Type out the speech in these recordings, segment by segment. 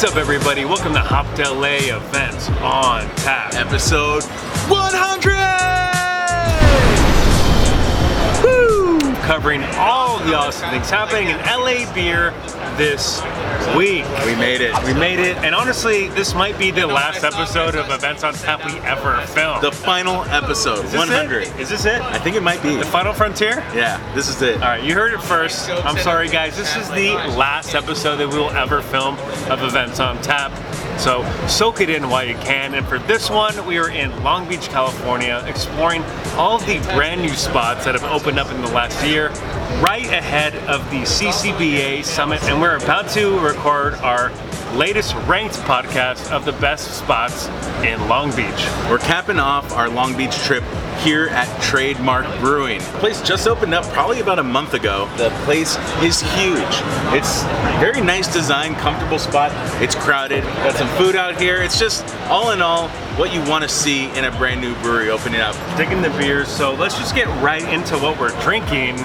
What's up, everybody? Welcome to Hop to LA Events on Tap. Episode 100! Covering all the awesome things happening in LA beer this week. We made it. We made it, and honestly, this might be the last episode of Events on Tap we ever filmed. The final episode, Is 100. It? Is this it? I think it might be. The final frontier? Yeah, this is it. All right, you heard it first. I'm sorry, guys. This is the last episode that we will ever film of Events on Tap. So soak it in while you can. And for this one, we are in Long Beach, California, exploring all the brand new spots that have opened up in the last year, right ahead of the CCBA Summit. And we're about to record our latest ranked podcast of the best spots in Long Beach. We're capping off our Long Beach trip here at Trademark Brewing. The place just opened up probably about a month ago. The place is huge. It's very nice design, comfortable spot. It's crowded. Got some food out here. It's just all in all what you want to see in a brand new brewery opening up. Digging the beers. So let's just get right into what we're drinking.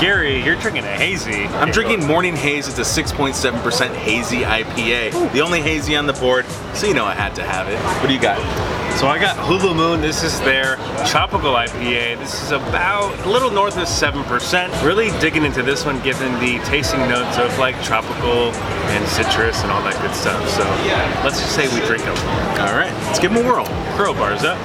Gary, you're drinking a hazy. I'm drinking Morning Haze. It's a 6.7% hazy IPA. The only hazy on the board, so you know I had to have it. What do you got? So I got Hulu Moon. This is their tropical IPA. This is about a little north of 7%. Really digging into this one, given the tasting notes of like tropical and citrus and all that good stuff. So let's just say we drink them. All right, let's give them a whirl. Curl bars up.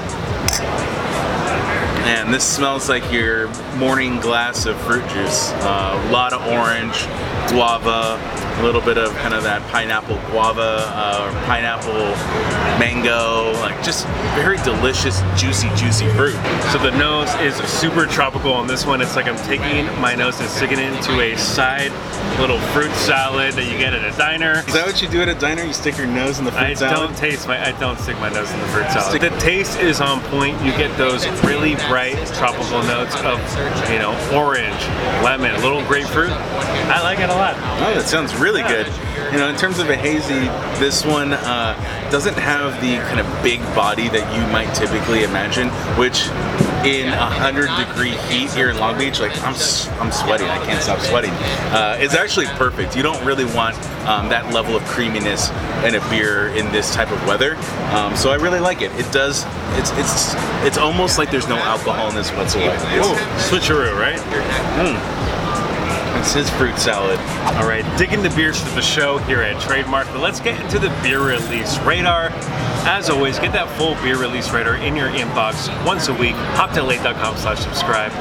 And this smells like your morning glass of fruit juice. Uh, a lot of orange, guava, a little bit of kind of that pineapple guava, uh, pineapple mango, like just very delicious, juicy, juicy fruit. So the nose is super tropical on this one. It's like I'm taking my nose and sticking it into a side little fruit salad that you get at a diner. Is that what you do at a diner? You stick your nose in the fruit I salad? I don't taste my. I don't stick my nose in the fruit salad. Stick- The taste is on point. You get those really bright tropical notes of, you know, orange, lemon, a little grapefruit. I like it a lot. Oh, that sounds really good. You know, in terms of a hazy, this one uh, doesn't have the kind of big body that you might typically imagine, which in 100 degree heat here in Long Beach, like I'm, I'm sweating, I can't stop sweating. Uh, it's actually perfect. You don't really want um, that level of creaminess in a beer in this type of weather. Um, so I really like it. It does, it's, it's, it's almost like there's no alcohol in this whatsoever. It's, Switcheroo, right? It's his fruit salad. All right, digging the beers for the show here at Trademark, but let's get into the beer release radar. As always, get that full beer release radar in your inbox once a week. Hopdelate.com slash subscribe.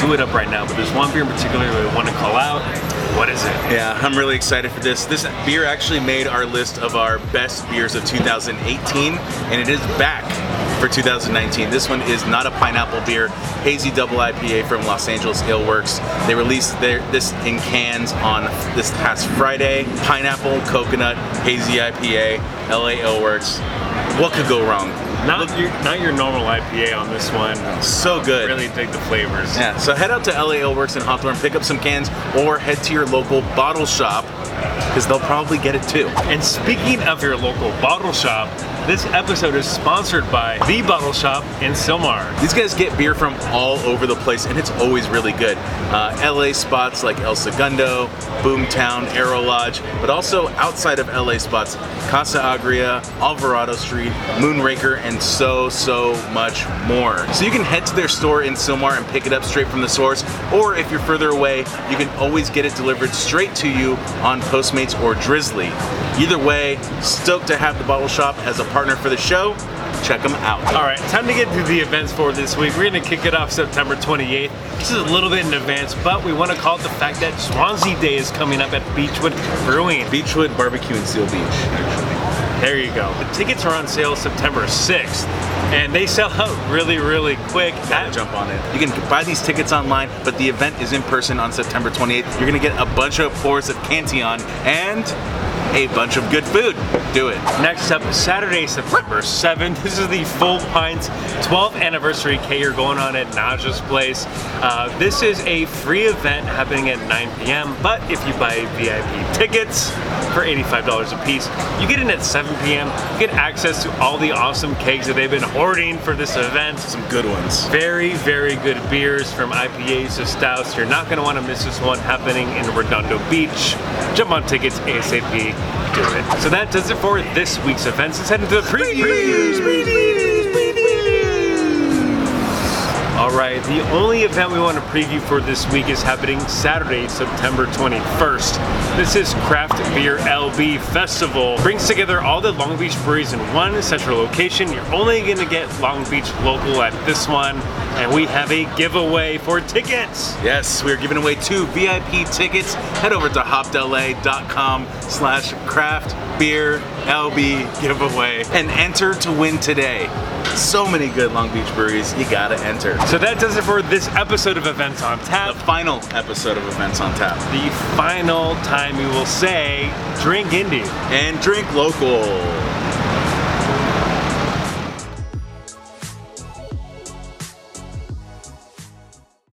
Do it up right now, but there's one beer in particular we want to call out. What is it? Yeah, I'm really excited for this. This beer actually made our list of our best beers of 2018, and it is back for 2019. This one is not a pineapple beer, hazy double IPA from Los Angeles Ale Works. They released their, this in cans on this past Friday. Pineapple, coconut, hazy IPA, LA Ale Works. What could go wrong? Not your, not your normal IPA on this one. So good. Really dig the flavors. Yeah, so head out to LA Ale Works in Hawthorne, pick up some cans, or head to your local bottle shop because they'll probably get it too. And speaking of your local bottle shop, this episode is sponsored by The Bottle Shop in Sylmar. These guys get beer from all over the place, and it's always really good. Uh, LA spots like El Segundo, Boomtown, Arrow Lodge, but also outside of LA spots, Casa Agria, Alvarado Street, Moonraker, and so, so much more. So you can head to their store in Sylmar and pick it up straight from the source, or if you're further away, you can always get it delivered straight to you on Postmates or Drizzly. Either way, stoked to have the bottle shop as a partner for the show. Check them out. All right, time to get to the events for this week. We're going to kick it off September 28th. This is a little bit in advance, but we want to call it the fact that Zwanze Day is coming up at Beechwood Brewing. Beechwood Barbecue in Seal Beach. There you go. The tickets are on sale September 6th, and they sell out really, really quick. Jump on it. You can buy these tickets online, but the event is in person on September 28th. You're gonna get a bunch of pours of Cantillon and a bunch of good food. Do it. Next up, Saturday, September 7th. This is the Full Pints 12th anniversary K you're going on at Naja's Place. Uh, this is a free event happening at 9 p.m., but if you buy VIP tickets for $85 a piece, you get in at 7 p.m. You get access to all the awesome kegs that they've been hoarding for this event. Some good ones. Very, very good beers from IPAs to stouts. You're not going to want to miss this one happening in Redondo Beach. Jump on tickets ASAP. Do it. So that does it for this week's events. Let's head into the previews. All right, the only event we want to preview for this week is happening Saturday, September 21st. This is Craft Beer LB Festival. Brings together all the Long Beach breweries in one central location. You're only going to get Long Beach local at this one, and we have a giveaway for tickets. Yes, we're giving away two VIP tickets. Head over to hoppedla.com slash craft beer LB giveaway and enter to win today. So many good Long Beach breweries, you gotta enter. So that does it for this episode of Events on Tap. The final episode of Events on Tap. The final time we will say, drink indie. And drink local.